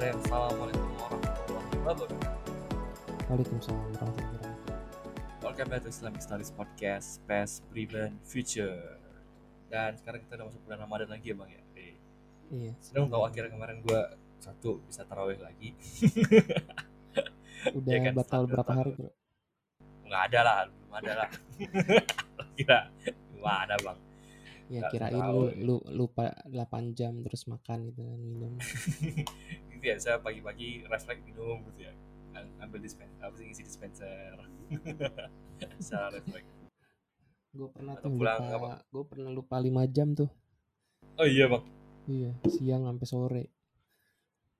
Bismillahirrahmanirrahim. Assalamualaikum warahmatullahi wabarakatuh. Waalaikumsalam warahmatullahi wabarakatuh. Welcome back to Islamic Studies Podcast, Past, Prevent, Future. Dan sekarang kita udah masuk bulan Ramadan lagi ya bang ya. Eh, Iya. Seneng tau akhirnya kemarin gue satu bisa tarawih lagi. Udah Ya kan, batal berapa hari. Bro? Nggak ada lah, belum ada lah. Kira, ada bang. Ya kirain lu, lu lupa 8 jam terus makan gitu kan minum. Gitu ya, saya pagi-pagi refleks minum gitu ya. Am- Ambil dispenser, apa sih ngisi dispenser. Salah refleks. Gue pernah Atau tuh pulang lupa, gue pernah lupa 5 jam tuh. Oh iya bang, Iya, siang sampai sore.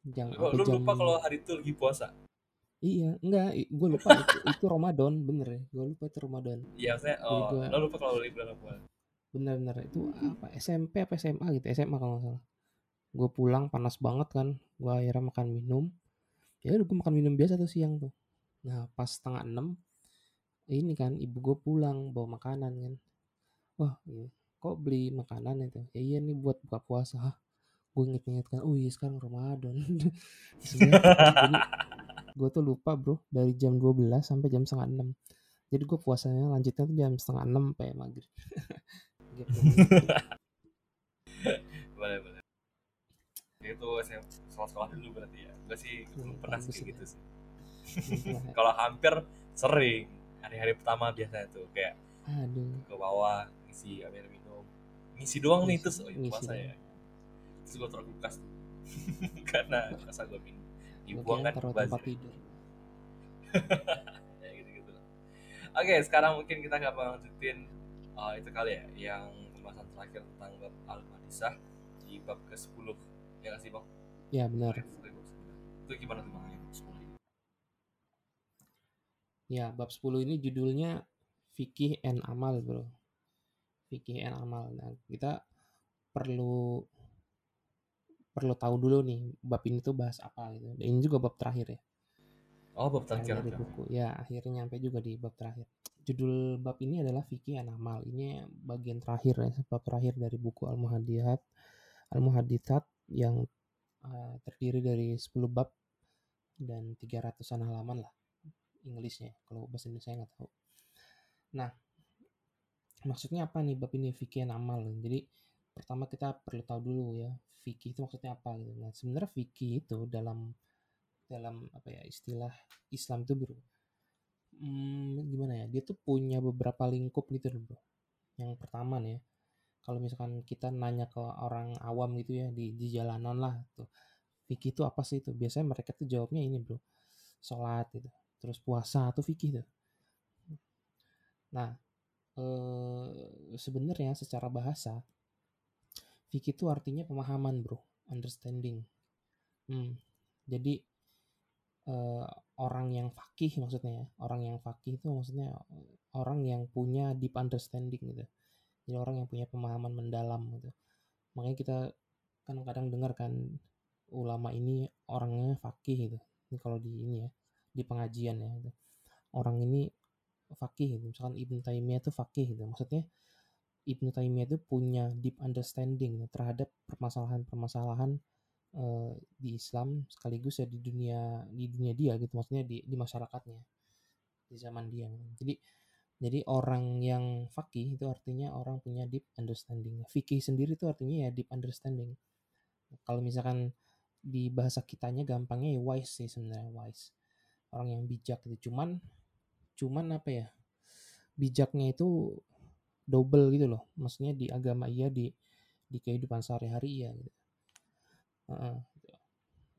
Jam lu, jam lupa kalau hari itu lagi puasa? Iya, enggak, gue lupa itu, itu Ramadan, bener ya. Gue lupa itu Ramadan. Iya, saya Jadi oh, gua- lo lupa kalau lagi bulan. Bener-bener itu apa SMP apa SMA gitu, SMA kalau nggak salah. Gue pulang panas banget kan, gue akhirnya makan minum. Ya udah gue makan minum biasa tuh siang tuh. Nah pas setengah enam ini kan ibu gue pulang bawa makanan kan. Wah iya, kok beli makanan itu? Ya iya nih buat buka puasa. Hah? Gue inget-inget kan, oh iya sekarang Ramadan. Gue tuh lupa bro dari jam 12 sampai jam setengah enam. Jadi gue puasanya lanjutnya tuh jam setengah enam sampai maghrib. gitu. boleh boleh itu saya sekolah sekolah dulu berarti ya. Gue sih belum Hmm, pernah sih kayak gitu sih. Itulah ya. kalau hampir sering hari-hari pertama biasanya tuh kayak Aduh. ke bawah ngisi air minum. Ngisi doang nih Ngisi- terus oh iya ngisi puasa ya. Terus gue taruh kulkas karena rasa gue minum. Dibuang kan tempat tidur. ya gitu gitu oke sekarang mungkin kita akan lanjutin uh, itu kali ya yang pembahasan terakhir tentang bab al madisah di bab ke 10 ya nggak sih bang Ya benar. itu gimana tuh bang bab 10 ini? Ya bab 10 ini judulnya fikih and amal bro. Fikih and amal. Nah kita perlu perlu tahu dulu nih bab ini tuh bahas apa gitu. Dan ini juga bab terakhir ya. oh bab Terakhir dari buku. Ya akhirnya nyampe juga di bab terakhir. Judul bab ini adalah fikih and amal. Ini bagian terakhir ya, bab terakhir dari buku Al-Muhaddiat. Al-Muhadditsat yang uh, terdiri dari 10 bab dan 300-an halaman lah Inggrisnya. Kalau bahasa Indonesia nggak tahu. Nah, maksudnya apa nih bab ini fikih and amal? Jadi pertama kita perlu tahu dulu ya fikih itu maksudnya apa gitu. Nah, sebenarnya fikih itu dalam dalam apa ya istilah Islam itu bro hmm, gimana ya dia tuh punya beberapa lingkup gitu bro yang pertama nih ya kalau misalkan kita nanya ke orang awam gitu ya di, di jalanan lah tuh. Fikih itu apa sih itu? Biasanya mereka tuh jawabnya ini bro. Sholat gitu. Terus puasa atau fikih tuh. Nah eh, sebenarnya secara bahasa fikih itu artinya pemahaman bro. Understanding. Hmm, jadi eh, orang yang fakih maksudnya ya. Orang yang fakih itu maksudnya orang yang punya deep understanding gitu jadi orang yang punya pemahaman mendalam gitu. Makanya kita kadang-kadang dengar kan ulama ini orangnya fakih gitu. Ini kalau di ini ya di pengajian ya gitu. orang ini fakih gitu. Misalkan Ibnu Taimiyah itu fakih gitu. Maksudnya Ibnu Taimiyah itu punya deep understanding gitu, terhadap permasalahan-permasalahan eh, di Islam sekaligus ya di dunia di dunia dia gitu. Maksudnya di di masyarakatnya di zaman dia jadi jadi orang yang fakih itu artinya orang punya deep understanding. Fikih sendiri itu artinya ya deep understanding. Kalau misalkan di bahasa kitanya gampangnya ya wise sih sebenarnya wise. Orang yang bijak gitu cuman cuman apa ya bijaknya itu double gitu loh. Maksudnya di agama iya di di kehidupan sehari-hari iya gitu.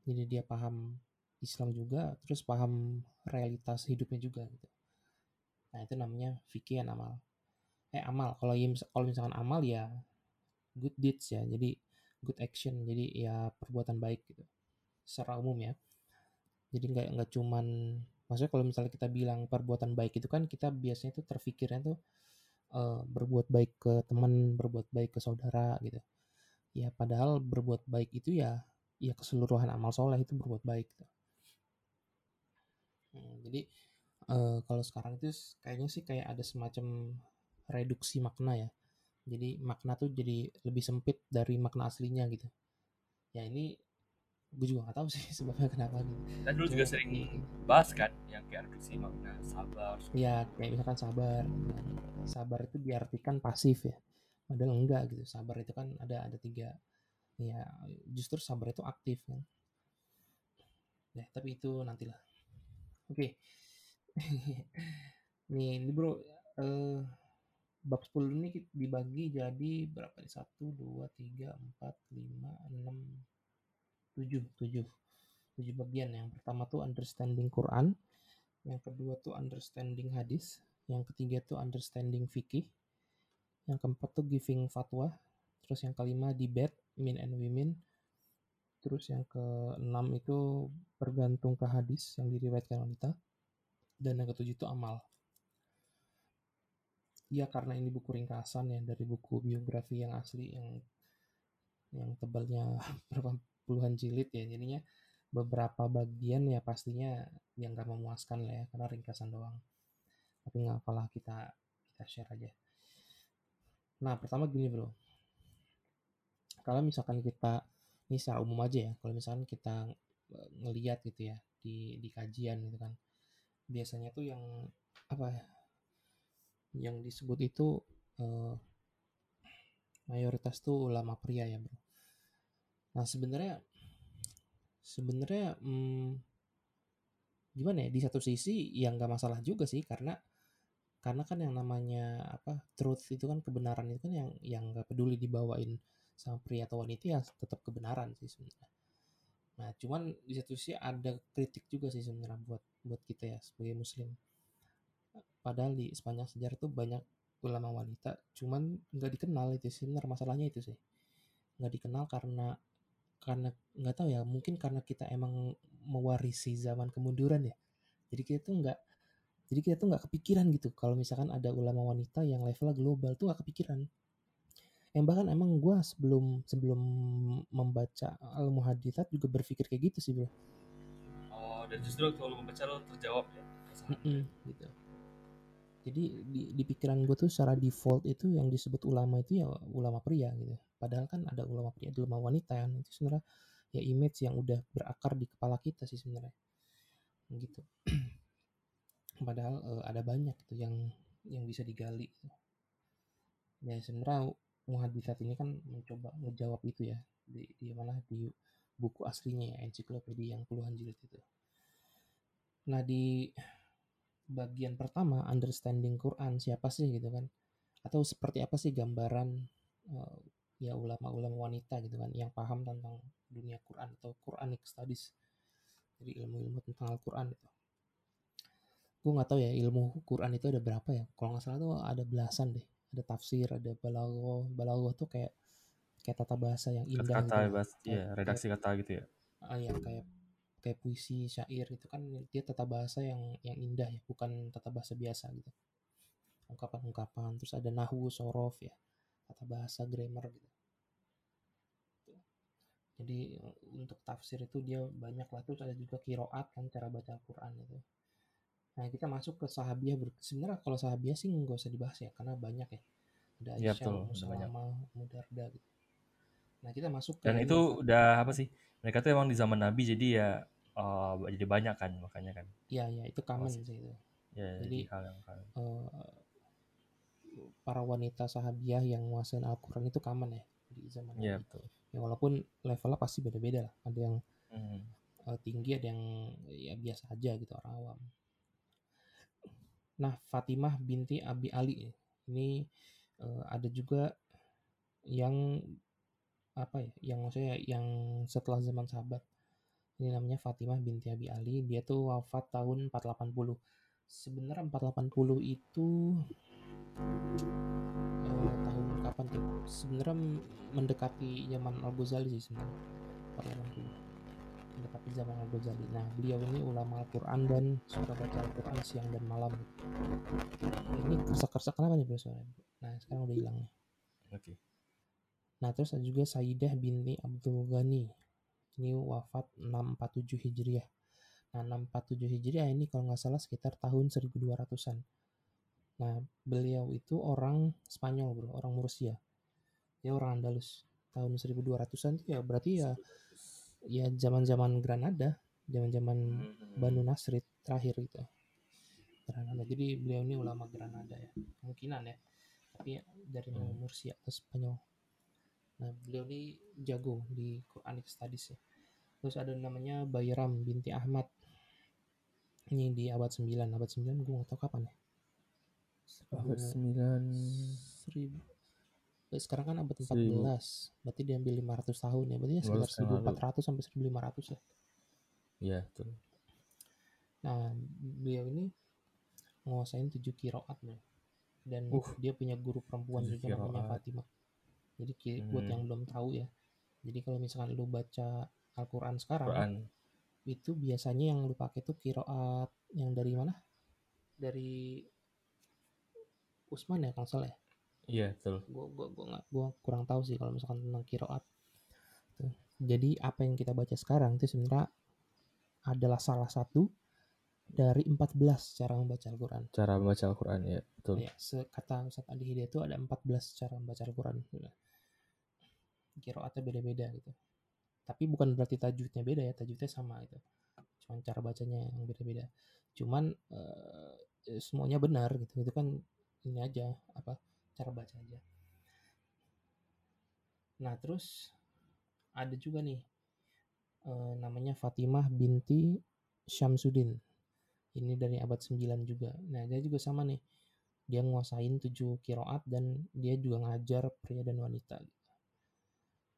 jadi dia paham Islam juga terus paham realitas hidupnya juga gitu nah itu namanya fikih amal. Eh amal. Kalau kalau misalkan amal ya good deeds ya. Jadi good action. Jadi ya perbuatan baik gitu. Secara umum ya. Jadi nggak nggak cuman maksudnya kalau misalnya kita bilang perbuatan baik itu kan kita biasanya tuh terfikirnya tuh eh, berbuat baik ke teman berbuat baik ke saudara gitu. Ya padahal berbuat baik itu ya ya keseluruhan amal soleh itu berbuat baik gitu. Hmm, jadi eh, kalau sekarang itu kayaknya sih kayak ada semacam reduksi makna ya. Jadi makna tuh jadi lebih sempit dari makna aslinya gitu. Ya ini gue juga nggak tahu sih sebabnya kenapa gitu. Dan dulu Cuma juga sering bahas kan yang kayak reduksi makna sabar. ya kayak misalkan sabar. Sabar itu diartikan pasif ya. Padahal enggak gitu. Sabar itu kan ada ada tiga. Ya justru sabar itu aktif kan. Ya tapi itu nantilah. Oke nih ini bro eh, bab 10 ini dibagi jadi berapa nih? Satu dua tiga empat lima enam tujuh. Tujuh. Tujuh bagian. Yang pertama tuh understanding Quran. Yang kedua tuh understanding hadis. Yang ketiga tuh understanding fikih. Yang keempat tuh giving fatwa. Terus yang kelima debate men and women. Terus yang keenam itu bergantung ke hadis yang diriwayatkan wanita dan yang ketujuh itu amal. Ya karena ini buku ringkasan ya dari buku biografi yang asli yang yang tebalnya berapa puluhan jilid ya jadinya beberapa bagian ya pastinya yang gak memuaskan lah ya karena ringkasan doang. Tapi nggak apalah kita kita share aja. Nah pertama gini bro. Kalau misalkan kita ini secara umum aja ya kalau misalkan kita eh, ngeliat gitu ya di di kajian gitu kan biasanya tuh yang apa ya yang disebut itu eh, mayoritas tuh ulama pria ya bro. Nah sebenarnya sebenarnya hmm, gimana ya di satu sisi yang nggak masalah juga sih karena karena kan yang namanya apa truth itu kan kebenaran itu kan yang yang nggak peduli dibawain sama pria atau wanita ya tetap kebenaran sih sebenarnya nah cuman di satu sisi ada kritik juga sih sebenarnya buat buat kita ya sebagai muslim. Padahal di sepanjang sejarah tuh banyak ulama wanita cuman nggak dikenal itu sih sebenarnya masalahnya itu sih. Nggak dikenal karena karena nggak tahu ya mungkin karena kita emang mewarisi zaman kemunduran ya. Jadi kita tuh nggak jadi kita tuh nggak kepikiran gitu. Kalau misalkan ada ulama wanita yang levelnya global tuh nggak kepikiran yang bahkan emang gue sebelum sebelum membaca al muhaditsat juga berpikir kayak gitu sih bro. Oh, dan justru kalau membaca lo terjawab ya. masalah. Mm-mm, gitu. Jadi di, di pikiran gue tuh secara default itu yang disebut ulama itu ya ulama pria gitu. Padahal kan ada ulama pria ada ulama wanita kan. Itu sebenarnya ya image yang udah berakar di kepala kita sih sebenarnya. Gitu. Padahal eh, ada banyak tuh yang yang bisa digali. Ya sebenarnya muhaditsat ini kan mencoba ngejawab itu ya di, di mana di buku aslinya ya ensiklopedia yang puluhan jilid itu. Nah di bagian pertama understanding Quran siapa sih gitu kan? Atau seperti apa sih gambaran eh, ya ulama-ulama wanita gitu kan yang paham tentang dunia Quran atau Quranic studies. Jadi ilmu-ilmu tentang Al-Quran itu. Gue nggak tahu ya ilmu Quran itu ada berapa ya? Kalau nggak salah tuh ada belasan deh ada tafsir ada balaghah. Balaghah tuh kayak kayak tata bahasa yang indah Kata-kata gitu. bahas, Kayak- ya, redaksi kata gitu ya. ah ya kayak kayak puisi syair itu kan dia tata bahasa yang yang indah ya bukan tata bahasa biasa gitu. Ungkapan-ungkapan terus ada nahwu sorof ya tata bahasa grammar gitu. Jadi untuk tafsir itu dia banyak lah terus ada juga kiroat kan cara baca Al-Quran itu nah kita masuk ke sahabiah sebenarnya kalau sahabiah sih nggak usah dibahas ya karena banyak ya ada Iya, Aisyah, betul, Ummu ada banyak. Salamah, Ummu Darda gitu nah kita masuk ke Dan ini itu apa? udah apa sih? Mereka tuh emang di zaman Nabi jadi ya eh, jadi banyak kan makanya kan. ya ya itu common Masih. sih itu Ya, Jadi- hal yang hal. eh, para wanita sahabiah yang menguasai Al-Quran itu common ya di zaman Iya, Nabi. betul. Ya, walaupun levelnya pasti beda-beda lah. Ada yang Hmm. eh, tinggi, ada yang ya biasa aja gitu orang awam. Nah, Fatimah binti Abi Ali ini eh, ada juga yang apa ya? Yang maksudnya yang setelah zaman sahabat. Ini namanya Fatimah binti Abi Ali. Dia tuh wafat tahun 480. Sebenarnya 480 itu eh, tahun kapan tuh? Sebenarnya mendekati zaman Al Ghazali sih sebenarnya. 480 mendekati zaman Al Ghazali. Nah, beliau ini ulama Al-Quran dan suka baca Al-Quran siang dan malam. Ini kersak-kersak kenapa nih bro suaranya? Nah, sekarang udah hilang nih. Oke. Nah, terus ada juga Sayyidah binti Abdul Ghani. Ini wafat 647 Hijriah. Nah, 647 Hijriah ini kalau nggak salah sekitar tahun 1200-an. Nah, beliau itu orang Spanyol, bro. Orang Murcia. Dia orang Andalus. Tahun 1200-an itu ya berarti ya ya zaman-zaman Granada, zaman-zaman Hmm. Banu Nasrid terakhir gitu. Granada. Jadi beliau ini ulama Granada ya, kemungkinan ya. Tapi dari Hmm. Mursia atau Spanyol. Nah, beliau ini jago di Quranic Studies ya. Terus ada namanya Bayram binti Ahmad. Ini di abad 9. Abad 9 gue gak tau kapan ya. Abad Seribu- 9 seribu eh, sekarang kan abad 14 Seribu. berarti diambil 500 tahun ya berarti ya 500 sekitar yang lalu. 1400 sampai 1500 ya Iya, betul. nah beliau ini nguasain 7 kiroat bro. dan Uh, dia punya guru perempuan tujuh juga namanya. Fatimah jadi buat Hmm. yang belum tahu ya jadi kalau misalkan lu baca Al-Quran sekarang Quran. itu biasanya yang lu pakai tuh kiroat yang dari mana dari Usman ya kalau salah ya Iya, betul. gue gua gua nggak gua kurang tahu sih kalau misalkan tentang kiroat Tuh. jadi apa yang kita baca sekarang itu sebenarnya adalah salah satu dari 14 cara membaca Al-Quran Cara membaca Al-Quran ya, betul. ya sekata Ustaz Adi Hidayat itu ada 14 cara membaca Al-Quran kiroatnya beda-beda gitu tapi bukan berarti tajwidnya beda ya tajwidnya sama itu cuman cara bacanya yang beda-beda cuman eh, semuanya benar gitu itu kan ini aja apa cara baca aja. Nah terus ada juga nih eh, namanya Fatimah binti Syamsuddin. Ini dari abad 9 juga. Nah dia juga sama nih. Dia nguasain 7 kiroat dan dia juga ngajar pria dan wanita.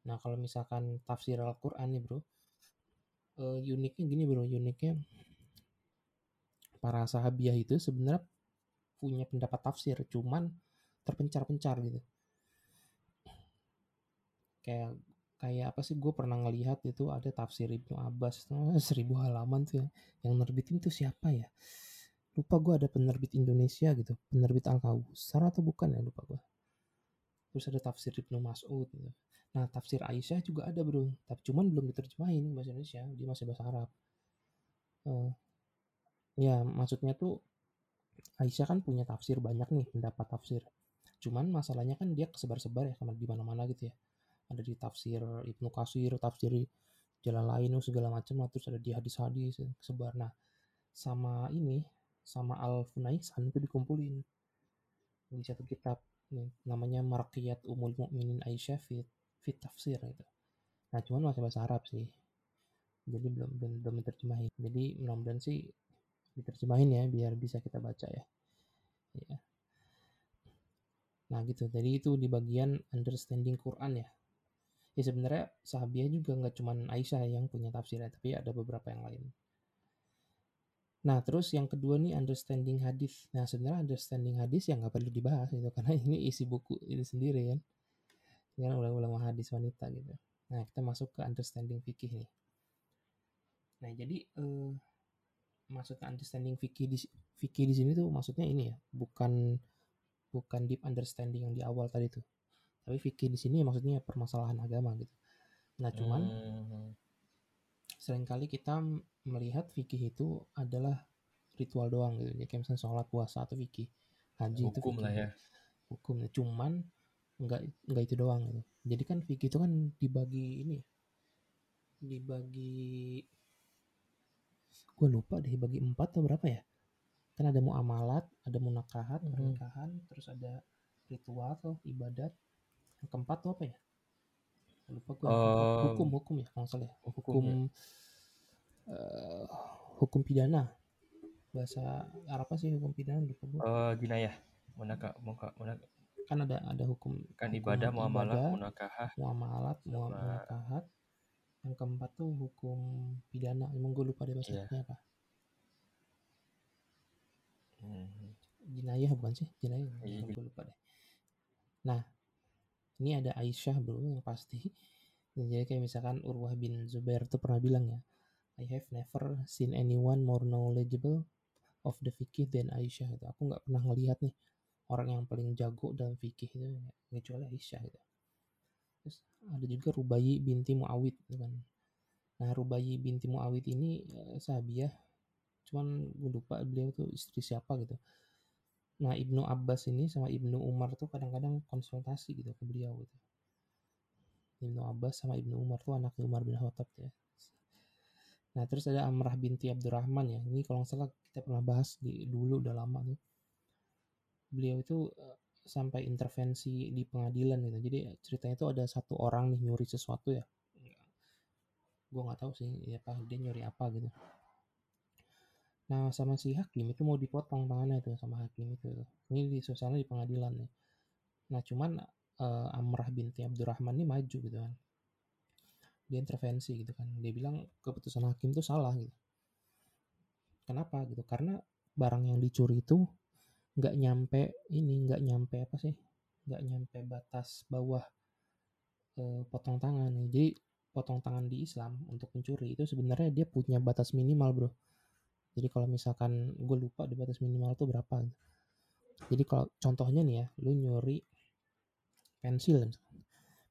Nah kalau misalkan tafsir Al-Quran nih bro eh, uniknya gini bro uniknya para sahabiah itu sebenarnya punya pendapat tafsir cuman terpencar-pencar gitu. Kayak kayak apa sih gue pernah ngelihat itu ada tafsir Ibnu Abbas seribu halaman tuh ya yang nerbitin tuh siapa ya? Lupa gue ada penerbit Indonesia gitu penerbit Al Kausar atau bukan ya lupa gue terus ada tafsir Ibnu Mas'ud gitu. nah tafsir Aisyah juga ada bro tapi cuman belum diterjemahin bahasa Indonesia dia masih bahasa Arab. Eh, ya maksudnya tuh Aisyah kan punya tafsir banyak nih pendapat tafsir cuman masalahnya kan dia kesebar-sebar ya di mana-mana gitu ya. Ada di tafsir Ibnu Kasir tafsir jalan lain segala macam terus ada di hadis-hadis sebar nah sama ini sama Al Funaisan itu dikumpulin. Di satu kitab nih, namanya Marqiyat Umul Mukminin Aisyah fit, fit tafsir gitu. Nah cuman masih bahasa Arab sih. Jadi belum belum, belum diterjemahin. Jadi mudah-mudahan sih diterjemahin ya biar bisa kita baca ya. Ya nah gitu. Jadi itu di bagian understanding Quran ya. Ya sebenarnya sahabiah juga nggak cuman Aisyah yang punya tafsirnya tapi ada beberapa yang lain. Nah terus yang kedua nih understanding hadis. Nah sebenarnya understanding hadis yang nggak perlu dibahas itu karena ini isi buku ini sendiri kan. Ini kan ulama hadis wanita gitu. Nah kita masuk ke understanding fikih nih. Nah jadi eh, maksudnya understanding fikih di fikih di sini tuh maksudnya ini ya bukan bukan deep understanding yang di awal tadi tuh. Tapi fikih di sini maksudnya permasalahan agama gitu. Nah cuman Hmm. sering kali kita melihat fikih itu adalah ritual doang gitu. Ya kayak misalnya sholat puasa atau fikih haji itu Hukum fikih lah ya. hukum. Cuman nggak nggak itu doang gitu. Jadi kan fikih itu kan dibagi ini ya dibagi gue lupa deh dibagi empat atau berapa ya kan ada muamalat ada munakahat Mhm. pernikahan terus ada ritual atau ibadat yang keempat tuh apa ya lupa gue Um, hukum hukum ya kalau salah ya hukum hukum ya. eh, hukum pidana bahasa Arab apa sih hukum pidana lupa gue Eh, jinayah. Munaka, muka, munaka, kan ada ada hukum kan hukum ibadah, muamalah, ibadah, munakahah. muamalat mua- sama munakahat yang keempat tuh hukum pidana emang gue lupa deh bahasa. Arabnya apa Hmm. jinayah bukan sih? Jinayah. Iya, gue lupa deh. Nah ini ada Aisyah bro yang pasti. Jadi kayak misalkan Urwah bin Zubair tuh pernah bilang ya I have never seen anyone more knowledgeable of the fikih than Aisyah. Gitu. aku nggak pernah ngelihat nih orang yang paling jago dalam fikih itu kecuali Aisyah gitu terus ada juga Rubayi binti Muawid kan. Nah Rubayi binti Muawid ini eh, sahabiah cuman gue lupa beliau tuh istri siapa gitu Nah Ibnu Abbas ini sama Ibnu Umar tuh kadang-kadang konsultasi gitu ke beliau gitu. Ibnu Abbas sama Ibnu Umar tuh anaknya Umar bin Khattab ya. Nah, terus ada Amrah binti Abdurrahman ya. Ini kalau nggak salah kita pernah bahas di dulu udah lama tuh. Beliau itu eh, sampai intervensi di pengadilan gitu. Jadi ceritanya itu ada satu orang nih nyuri sesuatu ya. Gue nggak tahu sih ya apa dia nyuri apa gitu. Nah, sama si hakim itu mau dipotong tangannya itu sama hakim itu. Ini di suasana di pengadilan nih. Nah, cuman eh, Amrah binti Abdurrahman ini maju gitu kan. Dia intervensi gitu kan. Dia bilang keputusan hakim itu salah gitu. Kenapa gitu? Karena barang yang dicuri itu nggak nyampe ini, nggak nyampe apa sih? Nggak nyampe batas bawah eh, potong tangan. Jadi potong tangan di Islam untuk pencuri itu sebenarnya dia punya batas minimal bro. Jadi kalau misalkan gue lupa di batas minimal itu berapa. gitu. Jadi kalau contohnya nih ya, lu nyuri pensil misalkan.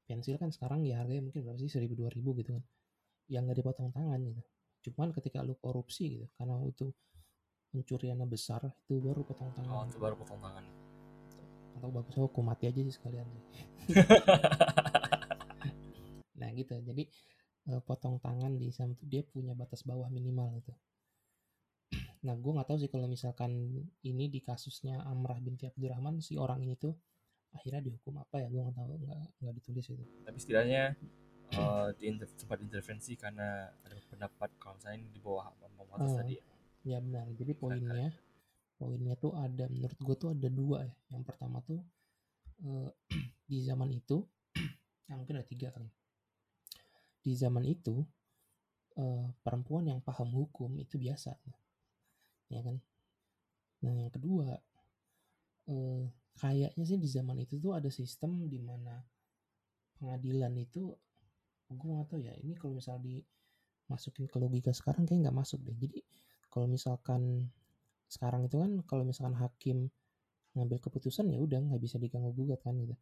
Pensil kan sekarang ya harganya mungkin berapa sih? 1000 2000 gitu kan. Yang nggak dipotong tangan gitu. Cuman ketika lu korupsi gitu, karena itu pencuriannya besar, itu baru potong oh tangan. itu baru potong tangan Atau bagus aku mati aja sih sekalian. Nah gitu, jadi eh, potong tangan di Islam tuh dia punya batas bawah minimal gitu. Nah gue nggak tahu sih kalau misalkan ini di kasusnya Amrah binti Abdurrahman si orang ini tuh akhirnya dihukum apa ya gue nggak tahu nggak nggak ditulis itu. tapi setidaknya eh, di sempat intervensi karena ada pendapat kalau saya ini di bawah ambang batas Oh. tadi ya. Ya benar. Jadi poinnya poinnya tuh ada menurut gue tuh ada dua ya. Yang pertama tuh eh, di zaman itu, yang mungkin ada tiga kali. Di zaman itu eh, perempuan yang paham hukum itu biasa, ya kan. Nah yang kedua eh, kayaknya sih di zaman itu tuh ada sistem di mana pengadilan itu gue nggak tahu ya ini kalau misal dimasukin ke logika sekarang kayak nggak masuk deh jadi kalau misalkan sekarang itu kan kalau misalkan hakim ngambil keputusan ya udah nggak bisa diganggu gugat kan gitu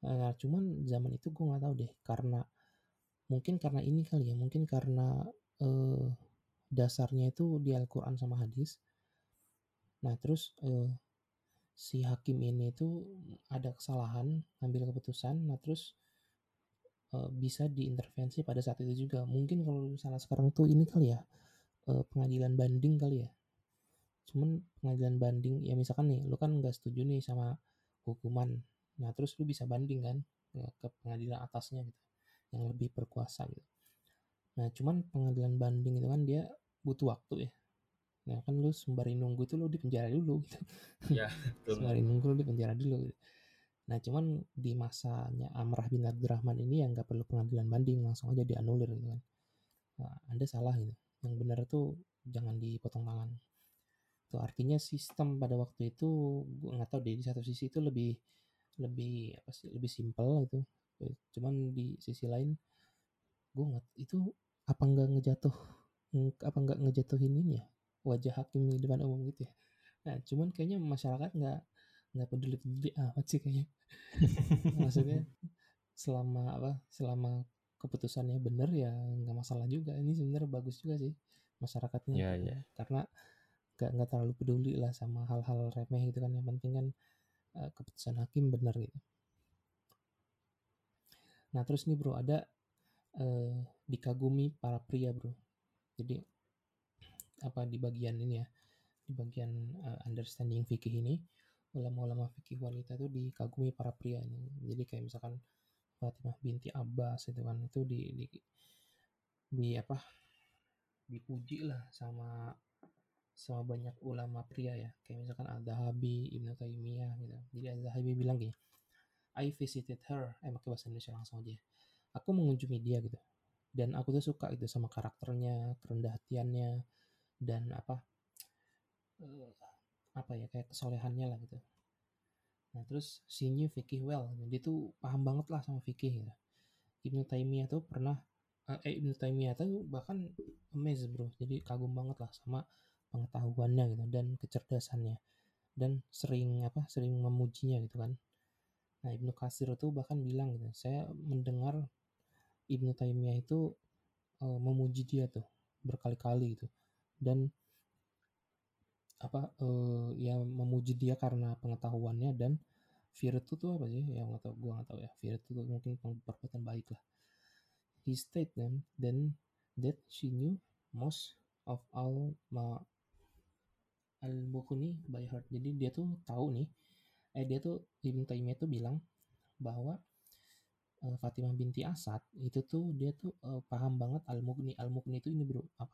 nah cuman zaman itu gue nggak tahu deh karena mungkin karena ini kali ya mungkin karena eh, dasarnya itu di Al-Quran sama hadis. Nah terus eh, si hakim ini tuh ada kesalahan ngambil keputusan. Nah terus eh, bisa diintervensi pada saat itu juga. Mungkin kalau misalnya sekarang tuh ini kali ya eh, pengadilan banding kali ya. Cuman pengadilan banding ya misalkan nih lu kan nggak setuju nih sama hukuman. Nah terus lu bisa banding kan ya, ke pengadilan atasnya gitu yang lebih berkuasa gitu. Nah cuman pengadilan banding itu kan dia butuh waktu ya. Nah kan lu sembari nunggu itu lu di penjara dulu gitu. Ya, betul. sembari nunggu lu di penjara dulu gitu. nah cuman di masanya Amrah bin Abdurrahman ini yang nggak perlu pengadilan banding langsung aja dianulir gitu kan. Nah, anda salah gitu yang benar tuh jangan dipotong tangan. Itu artinya sistem pada waktu itu gue nggak tahu deh di satu sisi itu lebih lebih apa sih lebih simpel gitu cuman di sisi lain gue nggak itu apa nggak ngejatuh? ng- apa nggak ngejatuhin ini ya wajah hakim di depan umum gitu ya. Nah cuman kayaknya masyarakat nggak nggak peduli peduli amat sih kayaknya. Maksudnya selama apa selama keputusannya bener ya nggak masalah juga. Ini sebenarnya bagus juga sih masyarakatnya. Iya, iya. karena nggak nggak terlalu peduli lah sama hal-hal remeh gitu kan. Yang penting kan eh, keputusan hakim bener gitu. Nah terus nih bro ada eh, dikagumi para pria bro jadi apa di bagian ini ya di bagian eh, understanding fikih ini ulama-ulama fikih wanita itu dikagumi para pria ini jadi kayak misalkan Fatimah binti Abbas itu kan itu di di, di apa dipuji lah sama sama banyak ulama pria ya. Kayak misalkan Al-Dhahabi, Ibnu Taimiyah gitu. Jadi Al-Dhahabi bilang gini I visited her eh pakai bahasa Indonesia langsung aja aku mengunjungi dia gitu dan aku tuh suka itu sama karakternya kerendah hatiannya dan apa eh, apa ya kayak kesolehannya lah gitu. Nah terus she knew fikih well dia tuh paham banget lah sama fikih gitu. Ibnu Taimiyah tuh pernah eh Ibnu Taimiyah tuh bahkan amazed bro. Jadi kagum banget lah sama pengetahuannya gitu dan kecerdasannya. Dan sering apa sering memujinya gitu kan. Nah Ibnu Katsir tuh bahkan bilang gitu saya mendengar Ibnu Taimiyah itu eh, memuji dia tuh berkali-kali gitu. Dan apa eh, ya memuji dia karena pengetahuannya dan virtu tuh apa sih? Yang nggak tahu gua nggak tahu ya. Virtu tuh mungkin perbuatan baik lah. He stated then then that she knew most of all ma al Bukhuni by heart. Jadi dia tuh tahu nih, eh dia tuh Ibn Taimiyah tuh bilang bahwa eh, Fatimah binti Asad itu tuh dia tuh eh, paham banget Al-Mughni. Al-Mughni itu ini bro apa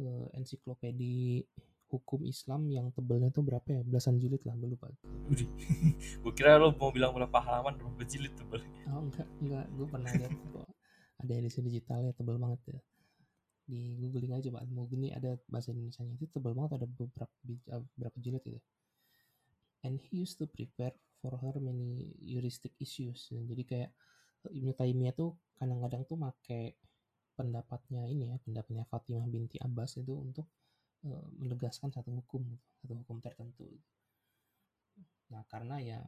eh, ensiklopedi hukum Islam yang tebelnya tuh berapa ya? Belasan jilid lah, gue lupa. Gue kira lo mau bilang berapa halaman berapa jilid tebel. Oh enggak, enggak, gue pernah lihat kok ada edisi digitalnya tebel banget ya. Di googling aja Pak Al-Mughni ada bahasa Indonesia itu tebel banget ada beberapa berapa jilid gitu. And he used to prepare for her many heuristic issues. Jadi kayak Ibnu Taimiyah tuh kadang-kadang tuh make pendapatnya ini ya, pendapatnya Fatimah binti Abbas itu untuk eh, menegaskan satu hukum, gitu, satu hukum tertentu. Nah, karena ya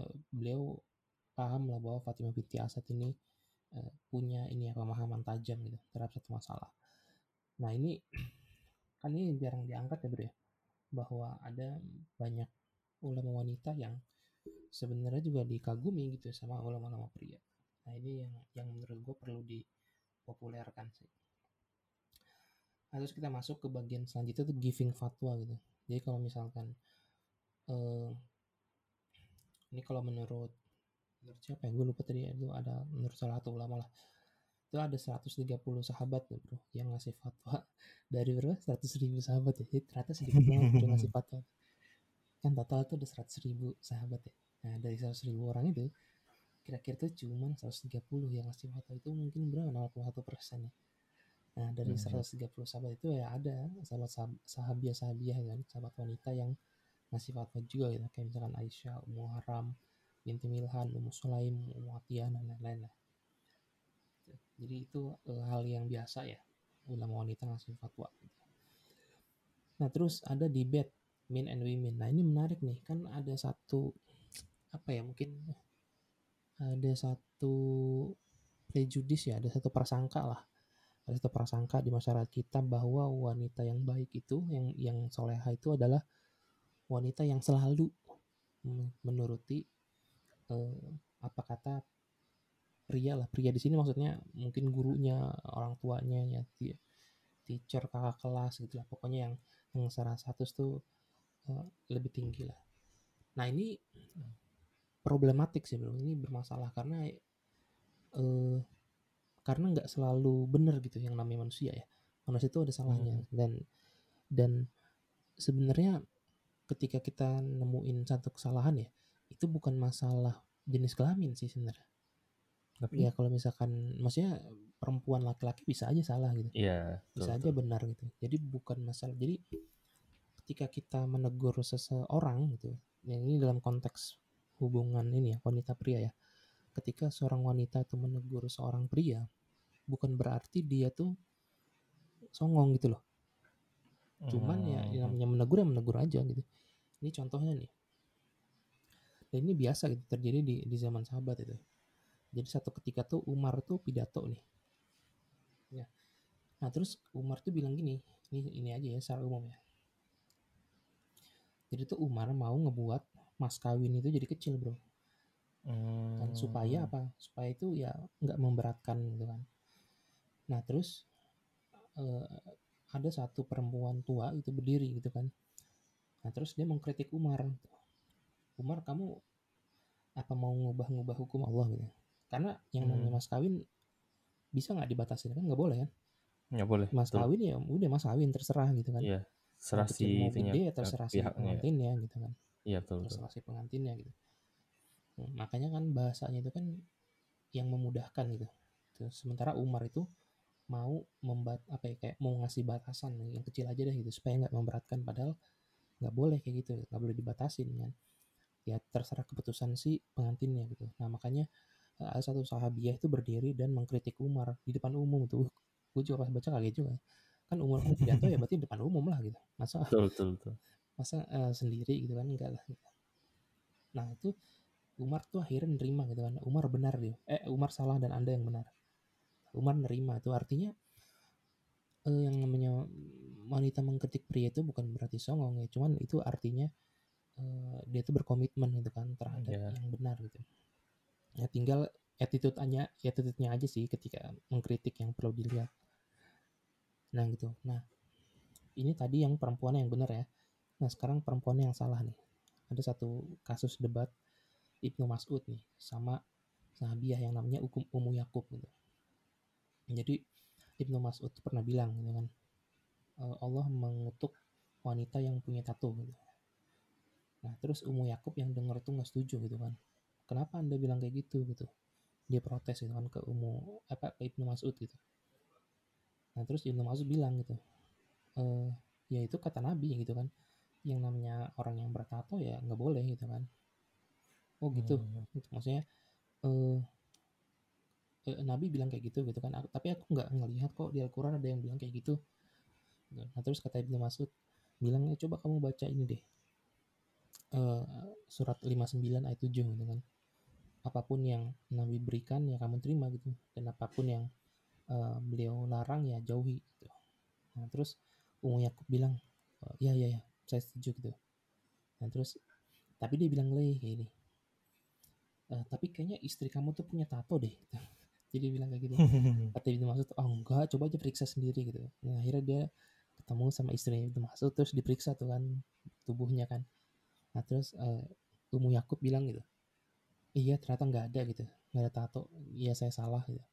eh, beliau paham lah bahwa Fatimah binti Asad ini eh, punya ini ya pemahaman tajam gitu terhadap satu masalah. Nah ini kan ini jarang diangkat ya bro ya bahwa ada banyak ulama wanita yang sebenarnya juga dikagumi gitu sama ulama-ulama pria. Nah ini yang yang menurut gue perlu dipopulerkan sih. Nah, terus kita masuk ke bagian selanjutnya tuh giving fatwa gitu. Jadi kalau misalkan eh, ini kalau menurut menurut siapa ya? Gue lupa tadi itu ada menurut salah satu ulama lah. Itu ada 130 sahabat ya bro yang ngasih fatwa. Dari berapa? 100 ribu sahabat ya? Jadi ternyata sedikit banget bro ngasih fatwa. Kan total itu ada 100 ribu sahabat ya. Nah dari 100 ribu orang itu kira-kira tuh cuma 130 yang ngasih fatwa itu mungkin berapa 0,1 persen ya nah dari Mhm. 130 sahabat itu ya ada sahabat sahabiah sahabiah kan sahabat wanita yang ngasih fatwa juga gitu kayak misalkan Aisyah, Ummu Haram, binti Milhan, Ummu Sulaim, Ummu Atiyah dan lain-lain lah. Jadi itu eh, hal yang biasa ya ulama wanita ngasih fatwa. Nah terus ada debate men and women. Nah ini menarik nih kan ada satu apa ya mungkin ada satu prejudis ya, ada satu prasangka lah. Ada satu prasangka di masyarakat kita bahwa wanita yang baik itu, yang yang soleha itu adalah wanita yang selalu menuruti eh, apa kata pria lah. Pria di sini maksudnya mungkin gurunya orang tuanya ya teacher kakak kelas gitu lah. Pokoknya yang yang secara status tuh eh, lebih tinggi lah. Nah ini problematik sih bro. Ini bermasalah karena eh karena nggak selalu benar gitu yang namanya manusia ya. Manusia itu ada salahnya. Dan dan sebenarnya ketika kita nemuin satu kesalahan ya itu bukan masalah jenis kelamin sih sebenarnya. Tapi ya kalau misalkan maksudnya perempuan laki-laki bisa aja salah gitu. Iya, bisa betul, aja betul. benar gitu. Jadi bukan masalah. Jadi ketika kita menegur seseorang gitu yang ini dalam konteks hubungan ini ya wanita pria ya. Ketika seorang wanita itu menegur seorang pria bukan berarti dia tuh songong gitu loh. Cuman ya Hmm. yang namanya menegur ya menegur aja gitu. Ini contohnya nih. Dan ini biasa gitu terjadi di di zaman sahabat itu. Jadi satu ketika tuh Umar tuh pidato nih. Ya. Nah terus Umar tuh bilang gini ini ini aja ya secara umum ya. Jadi tuh Umar mau ngebuat mas kawin itu jadi kecil bro kan Hmm. supaya apa supaya itu ya nggak memberatkan gitu kan nah terus eh, ada satu perempuan tua itu berdiri gitu kan nah terus dia mengkritik Umar Umar kamu apa mau ngubah-ngubah hukum Allah gitu karena yang namanya Hmm. mas kawin bisa nggak dibatasi kan nggak boleh kan Nggak boleh. mas betul. kawin ya udah mas kawin terserah gitu kan mau Serah si gede ya terserah si pihaknya. pengantinnya gitu kan Iya, betul, betul. terserah si pengantinnya gitu. Hmm, makanya kan bahasanya itu kan yang memudahkan gitu. Terus, sementara Umar itu mau membat apa ya kayak mau ngasih batasan yang kecil aja deh gitu supaya nggak memberatkan padahal nggak boleh kayak gitu nggak boleh dibatasin kan. Ya terserah keputusan si pengantinnya gitu. Nah makanya eh, ada satu sahabiah itu berdiri dan mengkritik Umar di depan umum tuh. Gue juga pas baca kaget juga kan Umar kan pidato ya berarti di depan umum lah gitu. Masa Betul, betul, betul. Masa eh, sendiri gitu kan enggak lah gitu. nah itu Umar tuh akhirnya nerima gitu kan Umar benar dia eh Umar salah dan anda yang benar Umar nerima itu artinya eh, yang namanya wanita mengkritik pria itu bukan berarti songong ya cuman itu artinya eh, dia tuh berkomitmen gitu kan terhadap Iya. yang benar gitu ya tinggal attitude-nya attitude-nya aja sih ketika mengkritik yang perlu dilihat Nah gitu. Nah ini tadi yang perempuan yang benar ya. Nah sekarang perempuan yang salah nih. Ada satu kasus debat Ibnu Mas'ud nih sama sahabiah yang namanya Ukum Umu Yakub gitu. Jadi Ibnu Mas'ud pernah bilang gitu kan "Eh, Allah mengutuk wanita yang punya tato gitu. Nah terus Umu Yakub yang denger tuh nggak setuju gitu kan. Kenapa anda bilang kayak gitu gitu? Dia protes gitu kan ke Umu apa ke Ibnu Mas'ud gitu. Nah terus Ibnu Mas'ud bilang gitu, eh ya itu kata Nabi gitu kan. Yang namanya orang yang bertato ya nggak boleh gitu kan. Oh gitu. Hmm. Gitu. Maksudnya eh eh, Nabi bilang kayak gitu gitu kan. Aku- Tapi aku nggak ngelihat kok di Al-Quran ada yang bilang kayak gitu. Nah terus kata Ibnu Mas'ud bilang "Eh, coba kamu baca ini deh. Eh, surat 59 ayat 7 gitu kan. Apa pun yang Nabi berikan ya kamu terima gitu. Dan apa pun yang eh, beliau larang ya jauhi gitu. Nah terus Ummu Yakub bilang "Oh, iya iya ya saya setuju gitu. Nah terus tapi dia bilang leh kayak gini. "Eh, tapi kayaknya istri kamu tuh punya tato deh. Gitu. Jadi dia bilang kayak gitu. Kata Ibnu Mas'ud, oh enggak, coba aja periksa sendiri gitu. Nah, akhirnya dia ketemu sama istrinya Ibnu Mas'ud terus diperiksa tuh kan tubuhnya kan. Nah terus eh, Ummu Yakub bilang gitu, iya ternyata nggak ada gitu, nggak ada tato. Iya saya salah gitu.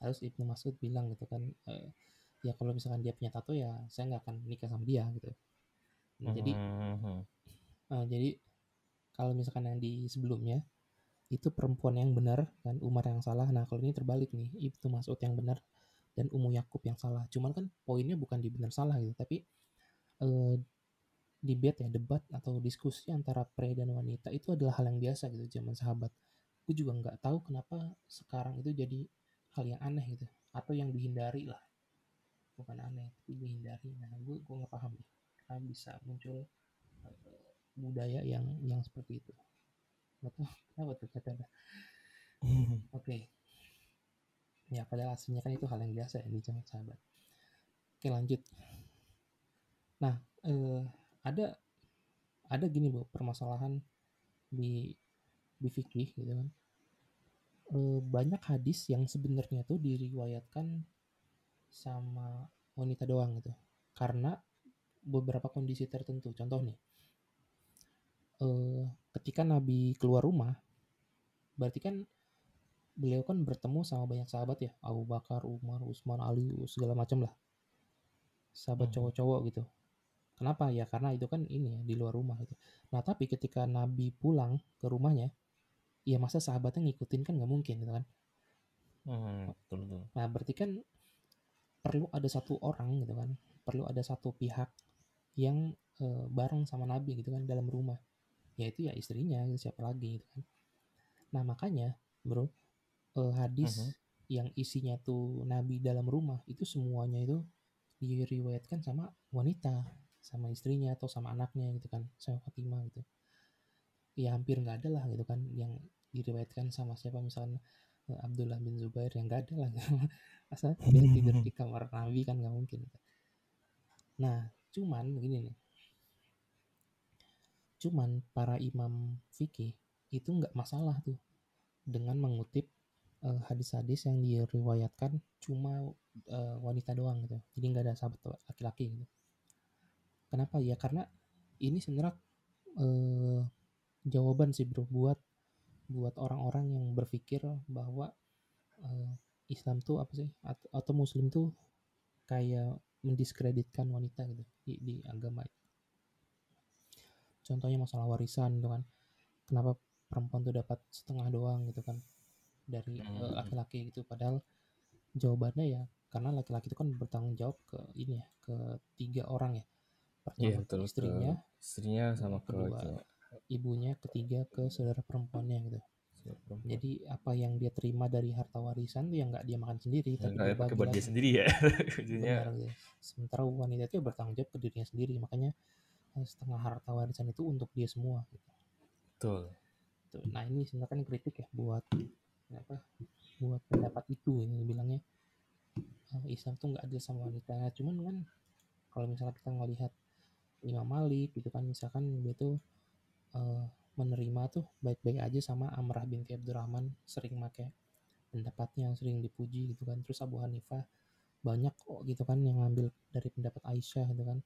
Terus Ibnu Mas'ud bilang gitu kan, eh, ya kalau misalkan dia punya tato ya saya nggak akan nikah sama dia gitu. Nah, jadi Mhm. eh, jadi kalau misalkan yang di sebelumnya itu perempuan yang benar dan Umar yang salah. Nah kalau ini terbalik nih, Ibnu Mas'ud yang benar dan Ummu Yakub yang salah. Cuman kan poinnya bukan di benar salah gitu, tapi eh, debate ya debat atau diskusi antara pria dan wanita itu adalah hal yang biasa gitu zaman sahabat. Gue juga nggak tahu kenapa sekarang itu jadi hal yang aneh gitu atau yang dihindari lah. Bukan aneh, tapi dihindari. Nah gue gue nggak paham deh kenapa bisa muncul eh, budaya yang yang seperti itu. Tahu kenapa tuh kata Oke. Ya padahal aslinya kan itu hal yang biasa ya di zaman sahabat. Oke lanjut. Nah eh, ada ada gini bu permasalahan di di fikih gitu kan. Eh, banyak hadis yang sebenarnya tuh diriwayatkan sama wanita doang gitu. Karena beberapa kondisi tertentu. Contoh nih. eh, ketika Nabi keluar rumah, berarti kan beliau kan bertemu sama banyak sahabat ya, Abu Bakar, Umar, Utsman, Ali, segala macam lah. Sahabat Hmm. cowok-cowok gitu. Kenapa? Ya karena itu kan ini ya di luar rumah gitu. Nah tapi ketika Nabi pulang ke rumahnya, ya masa sahabatnya ngikutin kan nggak mungkin gitu kan. Hmm, betul betul. Nah berarti kan perlu ada satu orang gitu kan, perlu ada satu pihak yang eh, bareng sama Nabi gitu kan dalam rumah. Yaitu ya istrinya, siapa lagi gitu kan. Nah makanya bro, eh, hadis Mhm. yang isinya tuh Nabi dalam rumah itu semuanya itu diriwayatkan sama wanita, sama istrinya atau sama anaknya gitu kan, sama Fatimah gitu. Ya hampir nggak ada lah gitu kan yang diriwayatkan sama siapa misalnya eh, Abdullah bin Zubair yang nggak ada lah. Asal dia tidur di kamar Nabi kan nggak mungkin. Nah cuman begini nih, cuman para imam fikih itu nggak masalah tuh dengan mengutip eh, hadis-hadis yang diriwayatkan cuma eh, wanita doang gitu. Jadi nggak ada sahabat laki-laki gitu. Kenapa ya? Karena ini sebenarnya eh, jawaban sih bro buat buat orang-orang yang berpikir bahwa eh, Islam tuh apa sih atau, atau Muslim tuh kayak mendiskreditkan wanita gitu di, di agama. Contohnya masalah warisan gitu kan. Kenapa perempuan tuh dapat setengah doang gitu kan dari Hmm. laki-laki gitu padahal jawabannya ya karena laki-laki itu kan bertanggung jawab ke ini ya ke tiga orang ya pertama Iya ke betul. istrinya Ke istrinya sama ke kedua cewek. ibunya ketiga ke saudara perempuannya gitu Perempuan. jadi apa yang dia terima dari harta warisan tuh yang nggak dia makan sendiri Ya, tapi dia bagi buat dia sendiri ya. Benar gitu. sementara wanita itu ya bertanggung jawab ke dirinya sendiri makanya eh, setengah harta warisan itu untuk dia semua gitu. Betul. Tuh, Nah ini sebenarnya kan kritik ya buat apa buat pendapat itu ini bilangnya eh, Islam tuh nggak adil sama wanita. Nah, cuman kan kalau misalnya kita ngelihat Imam Malik gitu kan misalkan dia tuh eh, menerima tuh baik-baik aja sama Amrah binti Abdurrahman sering make pendapatnya sering dipuji gitu kan. Terus Abu Hanifah banyak kok gitu kan yang ngambil dari pendapat Aisyah gitu kan.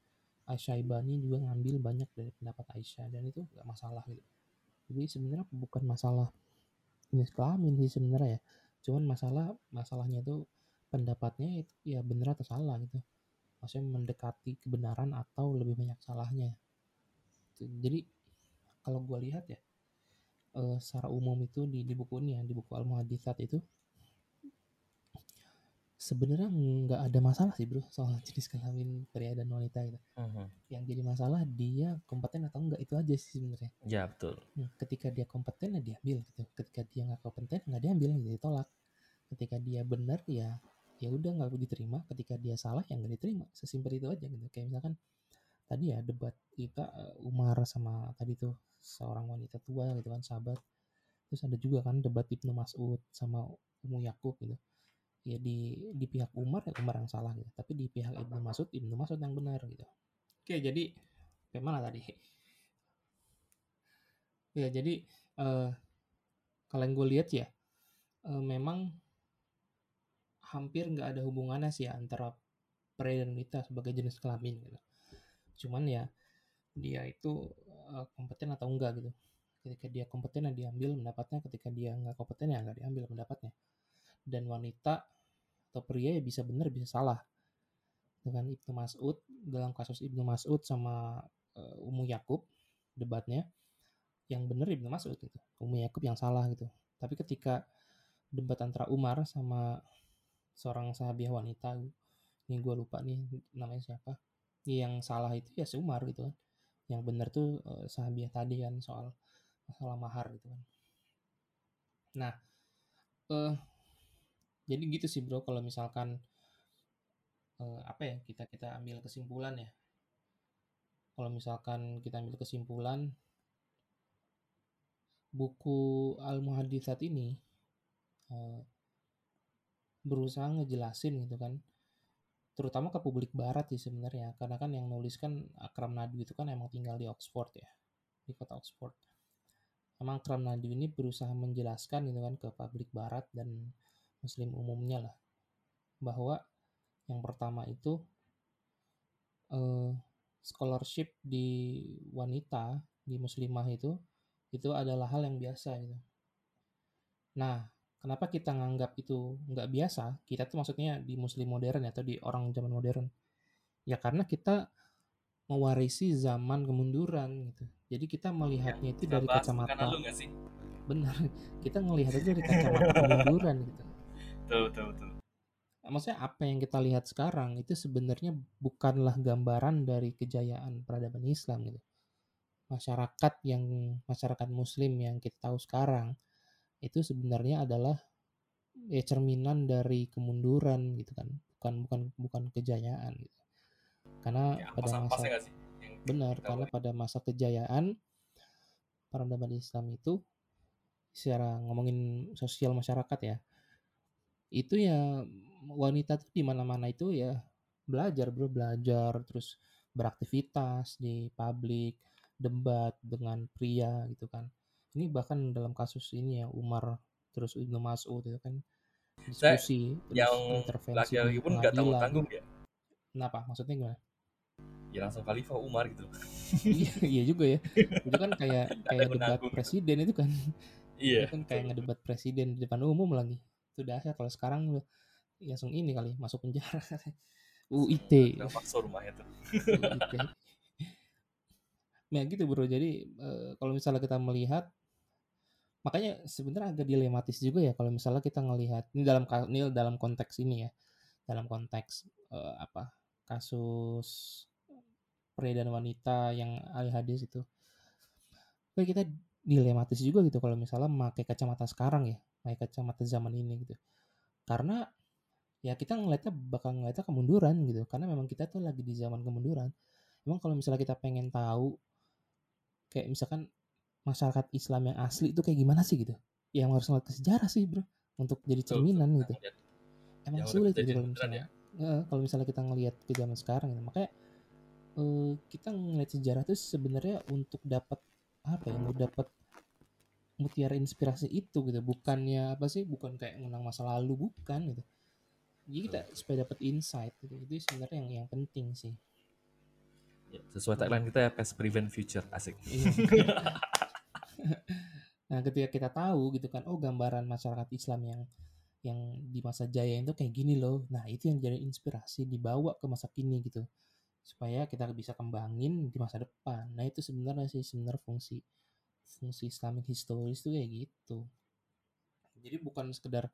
Aisyah Ibani juga ngambil banyak dari pendapat Aisyah dan itu nggak masalah gitu. Jadi sebenarnya bukan masalah jenis kelamin sih sebenarnya ya. Cuman masalah masalahnya itu pendapatnya itu ya benar atau salah gitu. Maksudnya mendekati kebenaran atau lebih banyak salahnya. Jadi kalau gue lihat ya eh, secara umum itu di, di buku ini ya di buku al muhaditsat itu sebenarnya nggak ada masalah sih bro soal jenis kelamin pria dan wanita gitu. Mhm. yang jadi masalah dia kompeten atau enggak itu aja sih sebenarnya. Ya betul. Hmm, ketika dia kompeten ya diambil gitu. Ketika dia nggak kompeten nggak diambil gitu ditolak. Ketika dia benar ya ya udah nggak diterima. Ketika dia salah ya nggak diterima. Sesimpel itu aja gitu. Kayak misalkan tadi ya debat kita eh, Umar sama tadi tuh seorang wanita tua gitu kan sahabat. Terus ada juga kan debat Ibnu Mas'ud sama Ummu Yakub gitu. Ya di di pihak Umar ya Umar yang salah gitu tapi di pihak Ibnu Mas'ud Ibnu Mas'ud yang benar gitu. Oke jadi kayak mana tadi? Ya jadi eh kalau yang gue lihat ya eh, memang hampir nggak ada hubungannya sih ya antara pria dan wanita sebagai jenis kelamin gitu cuman ya dia itu eh, kompeten atau enggak gitu. Ketika dia kompeten ya diambil pendapatnya ketika dia nggak kompeten ya nggak diambil pendapatnya. Dan wanita atau pria ya bisa benar bisa salah. Dengan Ibnu Mas'ud dalam kasus Ibnu Mas'ud sama eh, Ummu Yakub debatnya yang benar Ibnu Mas'ud gitu. Ummu Yakub yang salah gitu. Tapi ketika debat antara Umar sama seorang sahabiah wanita ini gue lupa nih namanya siapa yang salah itu ya si Umar gitu kan. Yang benar tuh eh, sahabiah tadi kan soal masalah mahar gitu kan. Nah eh jadi gitu sih bro kalau misalkan eh, apa ya kita kita ambil kesimpulan ya. Kalau misalkan kita ambil kesimpulan buku al muhaditsat ini eh, berusaha ngejelasin gitu kan terutama ke publik barat sih sebenarnya karena kan yang nulis kan Akram Nadu itu kan emang tinggal di Oxford ya di kota Oxford emang Akram Nadu ini berusaha menjelaskan gitu kan ke publik barat dan muslim umumnya lah bahwa yang pertama itu eh, scholarship di wanita di muslimah itu itu adalah hal yang biasa gitu. Nah, kenapa kita nganggap itu nggak biasa? Kita tuh maksudnya di muslim modern atau di orang zaman modern. Ya karena kita mewarisi zaman kemunduran gitu. Jadi kita melihatnya itu dari kacamata lu sih benar. Kita ngelihat itu dari kacamata kemunduran gitu. betul betul betul maksudnya apa yang kita lihat sekarang itu sebenarnya bukanlah gambaran dari kejayaan peradaban Islam gitu. Masyarakat yang masyarakat muslim yang kita tahu sekarang itu sebenarnya adalah ya cerminan dari kemunduran gitu kan. Bukan bukan bukan kejayaan gitu. Karena ya pada masa nggak sih benar karena tahu. pada masa kejayaan peradaban Islam itu secara ngomongin sosial masyarakat ya itu ya wanita tuh di mana-mana itu ya belajar bro belajar terus beraktivitas di publik debat dengan pria gitu kan ini bahkan dalam kasus ini ya Umar terus Ibnu Mas'ud itu kan diskusi terus yang intervensi laki-laki pun nggak tanggung tanggung ya? Kenapa? Maksudnya gimana? Ya langsung khalifah Umar gitu. Iya iya juga ya. Itu kan kayak kayak debat presiden itu kan. Iya. Itu kan kayak ngedebat presiden di depan umum lagi. Itu dahsyat kalau sekarang udah langsung ini kali masuk penjara. UIT paksa rumahnya tuh. UIT nah gitu bro. Jadi eh, kalau misalnya kita melihat makanya sebenarnya agak dilematis juga ya kalau misalnya kita ngelihat ini dalam ini dalam konteks ini ya dalam konteks eh, apa kasus pria dan wanita yang ahli hadis itu. Kita dilematis juga gitu kalau misalnya memakai kacamata sekarang ya pakai kacamata zaman ini gitu. Karena ya kita ngeliatnya bakal ngeliatnya kemunduran gitu karena memang kita tuh lagi di zaman kemunduran. Emang kalau misalnya kita pengen tahu kayak misalkan masyarakat Islam yang asli itu kayak gimana sih gitu? Ya emang harus ngeliat ke sejarah sih bro untuk jadi Betul, cerminan betul. gitu. Yang lihat emang yang sulit gitu kalau misalnya Eh, kalau misalnya kita ngelihat ke zaman sekarang gitu. Makanya eh, kita ngeliat sejarah tuh sebenarnya untuk dapat apa ya untuk dapat mutiara inspirasi itu gitu. Bukannya apa sih bukan kayak mengenang masa lalu bukan gitu. Jadi kita supaya dapat insight gitu. Itu sebenarnya yang yang penting sih. Ya, sesuai tagline kita ya, past prevent future. Asik. Iya. nah ketika kita tahu gitu kan oh gambaran masyarakat Islam yang yang di masa jaya itu kayak gini loh. Nah itu yang jadi inspirasi dibawa ke masa kini gitu. Supaya kita bisa kembangin di masa depan. Nah itu sebenarnya sih sebenarnya fungsi fungsi Islamic historis itu kayak gitu. Jadi bukan sekedar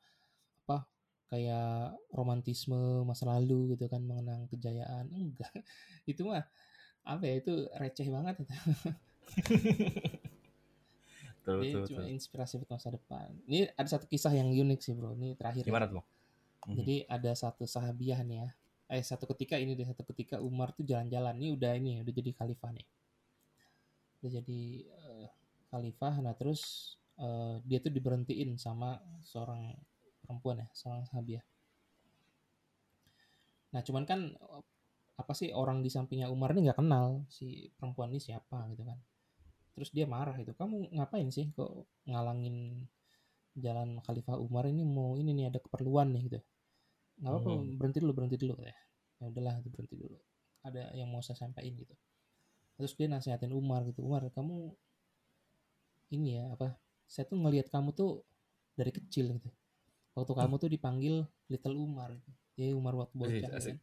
apa kayak romantisme masa lalu gitu kan mengenang kejayaan. Enggak. Itu mah apa ya itu receh banget itu Betul, Dia betul, cuma betul. inspirasi buat masa depan ini ada satu kisah yang unik sih bro ini terakhir. Gimana tuh? Mhm. jadi ada satu sahabiah nih ya eh satu ketika ini deh satu ketika Umar tuh jalan-jalan ini udah ini udah jadi khalifah nih udah jadi eh, khalifah nah terus eh, dia tuh diberhentiin sama seorang perempuan ya seorang sahabiah nah cuman kan eh, apa sih orang di sampingnya Umar ini nggak kenal si perempuan ini siapa gitu kan terus dia marah itu kamu ngapain sih kok ngalangin jalan Khalifah Umar ini? Mau ini nih ada keperluan nih gitu. Nggak apa-apa Hmm. berhenti dulu berhenti dulu ya ya udahlah itu berhenti dulu. Ada yang mau saya sampaikan gitu. Terus dia nasihatin Umar gitu Umar kamu ini ya apa saya tuh ngelihat kamu tuh dari kecil gitu. Waktu kamu tuh dipanggil Little Umar gitu. ya Umar waktu bocah gitu kan.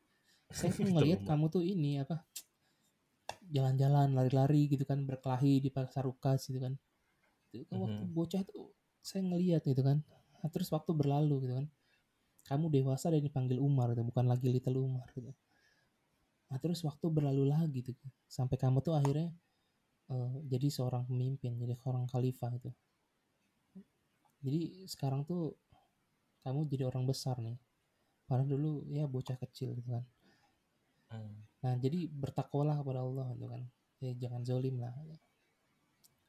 saya tuh ngelihat kamu tuh ini apa jalan-jalan lari-lari gitu kan berkelahi di pasar Ukas gitu kan. Itu kan waktu Mhm. bocah tuh saya ngelihat gitu kan. Nah, terus waktu berlalu gitu kan. Kamu dewasa dan dipanggil Umar gitu bukan lagi Little Umar gitu. Nah terus waktu berlalu lagi gitu. Sampai kamu tuh akhirnya eh, jadi seorang pemimpin jadi seorang khalifah gitu. Jadi sekarang tuh kamu jadi orang besar nih. Padahal dulu ya bocah kecil gitu kan Hmm. Nah, jadi bertakwalah kepada Allah gitu kan. Ya, jangan zolim lah.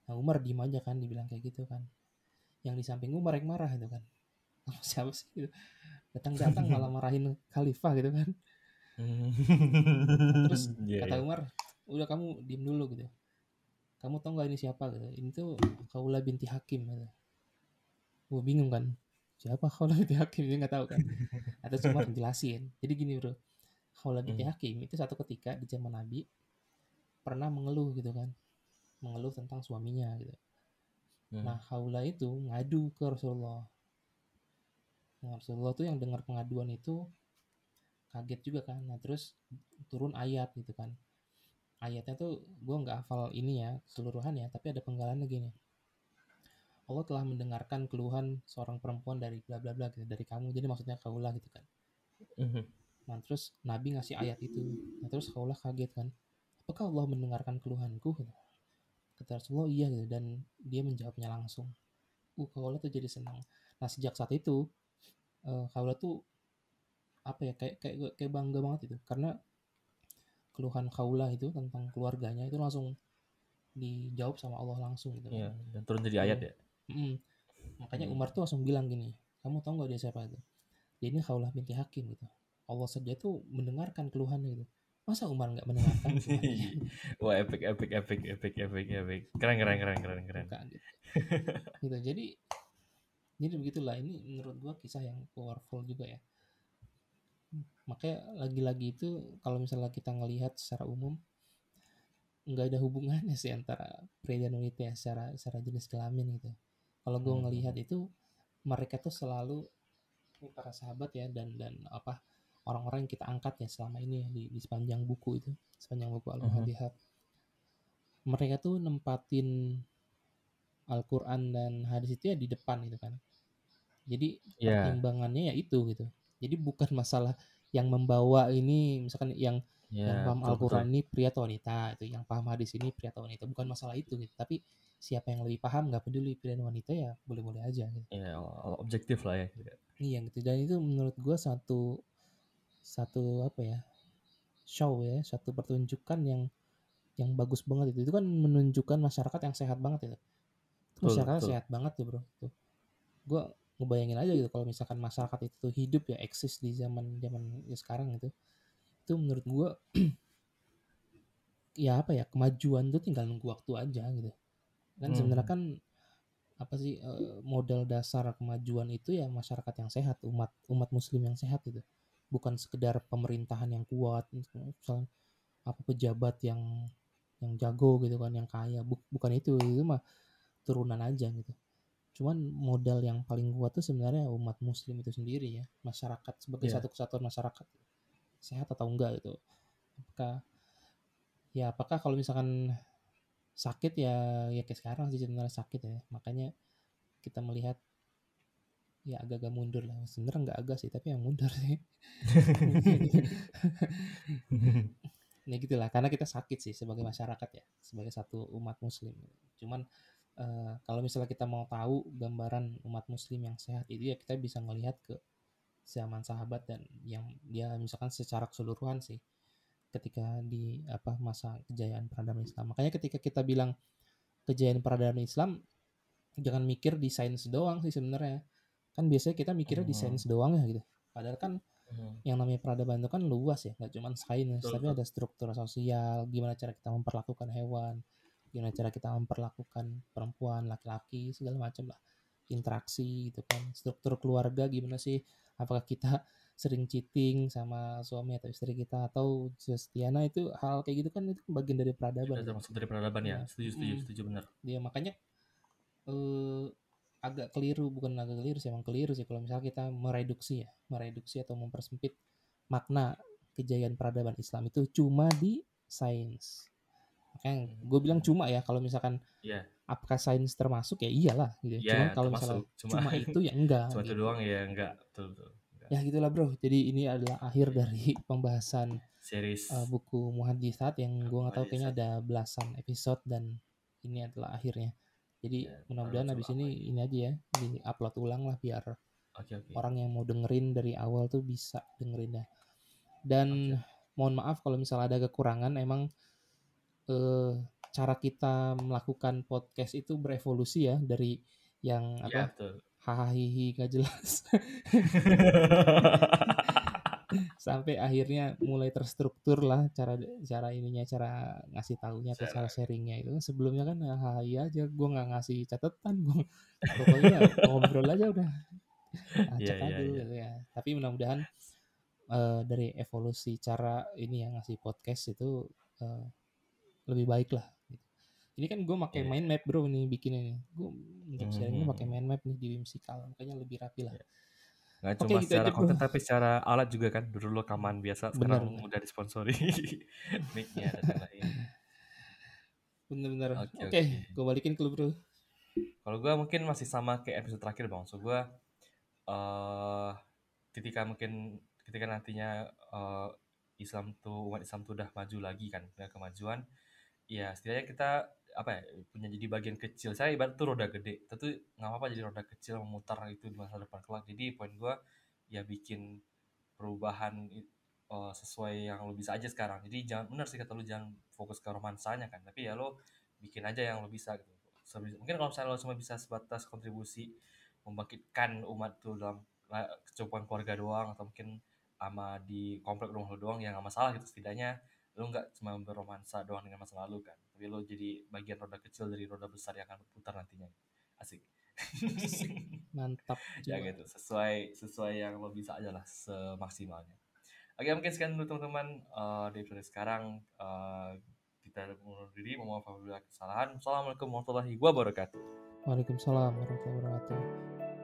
Nah, Umar diem aja kan dibilang kayak gitu kan. Yang di samping Umar yang marah gitu kan. Kamu siapa sih gitu. Datang-datang malah marahin khalifah gitu kan. Terus Iya, Kata iya. Umar, udah kamu diem dulu gitu. Kamu tau gak ini siapa gitu. Ini tuh Kaula binti Hakim gitu. Gue bingung kan. Siapa Kaula binti Hakim? Dia gak tahu kan. Atau cuma jelasin. Jadi gini bro. Kaula binti Hmm. Hakim itu satu ketika di zaman Nabi pernah mengeluh gitu kan. Mengeluh tentang suaminya gitu. Hmm. Nah Kaula itu ngadu ke Rasulullah. Nah, Rasulullah tuh yang dengar pengaduan itu kaget juga kan. Nah terus turun ayat gitu kan. Ayatnya tuh gue nggak hafal ini ya keseluruhan ya, tapi ada penggalannya gini. Allah telah mendengarkan keluhan seorang perempuan dari bla bla bla gitu, dari kamu. Jadi maksudnya kaulah gitu kan. Mhm. Nah terus Nabi ngasih ayat itu. Nah terus kaulah kaget kan. Apakah Allah mendengarkan keluhanku? Kata Rasulullah iya gitu. Dan dia menjawabnya langsung. Uh kaulah tuh jadi senang. Nah sejak saat itu eh kaulah tuh apa ya kayak kayak kayak bangga banget itu karena keluhan kaulah itu tentang keluarganya itu langsung dijawab sama Allah langsung gitu. Iya, dan turun jadi ayat ya. Mm. Makanya Hmm. Umar tuh langsung bilang gini, kamu tahu nggak dia siapa itu? Dia ini Khawlah binti Hakim gitu. Allah saja tuh mendengarkan keluhannya gitu. Masa Umar nggak mendengarkan keluhannya? Wah, epic, epic, epic, epic, epic, epic. Keren, keren, keren, keren, keren. Bukan, gitu. gitu. Jadi jadi begitulah ini menurut gua kisah yang powerful juga ya. Makanya lagi-lagi itu kalau misalnya kita ngelihat secara umum nggak ada hubungannya sih antara pria dan wanita ya secara secara jenis kelamin gitu. Kalau gue Hmm. ngelihat itu mereka tuh selalu ini para sahabat ya dan dan apa orang-orang yang kita angkat ya selama ini ya di, di sepanjang buku itu sepanjang buku Al-Fatihah. Mereka tuh nempatin Al-Quran dan hadis itu ya di depan gitu kan. Jadi Iya. pertimbangannya ya itu gitu. Jadi bukan masalah yang membawa ini misalkan yang Iya, yang paham Al-Quran ini pria atau wanita itu yang paham hadis ini pria atau wanita bukan masalah itu gitu tapi siapa yang lebih paham nggak peduli pria dan wanita ya boleh-boleh aja gitu betul. Iya, objektif lah ya. iya gitu dan itu menurut gua satu satu apa ya show ya satu pertunjukan yang yang bagus banget itu. Itu kan menunjukkan masyarakat yang sehat banget itu. Masyarakat betul. sehat banget tuh bro tuh. Gue ngebayangin aja gitu kalau misalkan masyarakat itu hidup ya eksis di zaman zaman ya sekarang gitu. Itu menurut gua ya apa ya kemajuan tuh tinggal nunggu waktu aja gitu. Kan Hmm. sebenarnya kan apa sih eh, modal dasar kemajuan itu ya masyarakat yang sehat umat umat muslim yang sehat gitu bukan sekedar pemerintahan yang kuat misalnya apa pejabat yang yang jago gitu kan yang kaya Buk- bukan itu itu mah turunan aja gitu. Cuman modal yang paling kuat tuh sebenarnya umat muslim itu sendiri ya masyarakat sebagai Iya. satu kesatuan masyarakat. Sehat atau enggak gitu. Apakah ya apakah kalau misalkan sakit ya ya kayak sekarang sih sebenarnya sakit ya. Makanya kita melihat ya agak-agak mundur lah. Sebenarnya nggak agak sih tapi yang mundur sih. Ya gitulah. Karena kita sakit sih sebagai masyarakat ya sebagai satu umat muslim. Cuman eh, kalau misalnya kita mau tahu gambaran umat muslim yang sehat itu ya kita bisa melihat ke zaman sahabat dan yang dia misalkan secara keseluruhan sih ketika di apa masa kejayaan peradaban Islam. Makanya ketika kita bilang kejayaan peradaban Islam jangan mikir di sains doang sih sebenarnya kan biasanya kita mikirnya Hmm. sains doang ya gitu padahal kan Hmm. yang namanya peradaban itu kan luas ya nggak cuma sains tapi ada struktur sosial gimana cara kita memperlakukan hewan gimana cara kita memperlakukan perempuan laki-laki segala macam lah interaksi gitu kan struktur keluarga gimana sih apakah kita sering cheating sama suami atau istri kita atau Justiana itu hal kayak gitu kan itu bagian dari peradaban Itu termasuk dari peradaban ya Iya. setuju setuju Mm. setuju benar dia makanya eh, agak keliru bukan agak keliru sih emang keliru sih kalau misalnya kita mereduksi ya mereduksi atau mempersempit makna kejayaan peradaban Islam itu cuma di sains makanya gue bilang cuma ya kalau misalkan Iya. apakah sains termasuk ya iyalah gitu Iya, cuman kalau misalnya. Cuma- cuma, itu ya enggak cuma itu gitu. doang ya enggak betul betul Enggak. ya gitulah bro jadi ini adalah akhir dari pembahasan series uh, buku Muhadisat yang gue nggak tahu kayaknya ada belasan episode dan ini adalah akhirnya. Jadi Ya, mudah-mudahan habis coba ini ini aja ya di upload ulang lah biar oke oke. orang yang mau dengerin dari awal tuh bisa dengerin ya. Dan mohon maaf kalau misalnya ada kekurangan emang eh, cara kita melakukan podcast itu berevolusi ya dari yang ya apa hahaha gak jelas sampai akhirnya mulai terstruktur lah cara cara ininya cara ngasih taunya atau cara sharingnya itu sebelumnya kan hahaha aja gue nggak ngasih catatan gue pokoknya ngobrol aja udah acak aja dulu iya. gitu ya tapi mudah-mudahan eh, dari evolusi cara ini yang ngasih podcast itu eh, lebih baik lah gitu. ini kan gue pakai Iya. mind map bro nih bikin ini gue untuk sharingnya pakai Mhm. mind map nih di Whimsical makanya lebih rapi lah Iya. Nggak cuma gitu secara Bro. konten tapi secara alat juga kan dulu rekaman biasa sekarang benar. udah disponsori mic-nya dan lain-lain bener-bener oke Oke, oke. gue balikin ke lu bro Kalau gue mungkin masih sama kayak episode terakhir bang. So gue eh ketika mungkin ketika nantinya eh, Islam tuh umat Islam tuh udah maju lagi kan, punya kemajuan. Ya setidaknya kita apa ya punya jadi bagian kecil. Saya ibarat tuh roda gede, tapi nggak apa-apa jadi roda kecil memutar itu di masa depan kelak. Jadi poin gue ya bikin perubahan eh, sesuai yang lo bisa aja sekarang. Jadi jangan benar sih kata lu jangan fokus ke romansanya kan, tapi ya lo bikin aja yang lo bisa gitu. Mungkin kalau misalnya lo cuma bisa sebatas kontribusi membangkitkan umat tuh dalam la- kecukupan keluarga doang atau mungkin sama di komplek rumah lo doang ya nggak masalah gitu setidaknya lo nggak cuma berromansa doang dengan masa lalu kan tapi lo jadi bagian roda kecil dari roda besar yang akan berputar nantinya. Asik. Mantap ya gitu. Sesuai sesuai yang lo bisa aja lah semaksimalnya. Oke mungkin sekian dulu teman-teman. Eh, di episode sekarang eh, kita undur diri mohon maaf apabila kesalahan. Assalamualaikum warahmatullahi wabarakatuh. Waalaikumsalam warahmatullahi wabarakatuh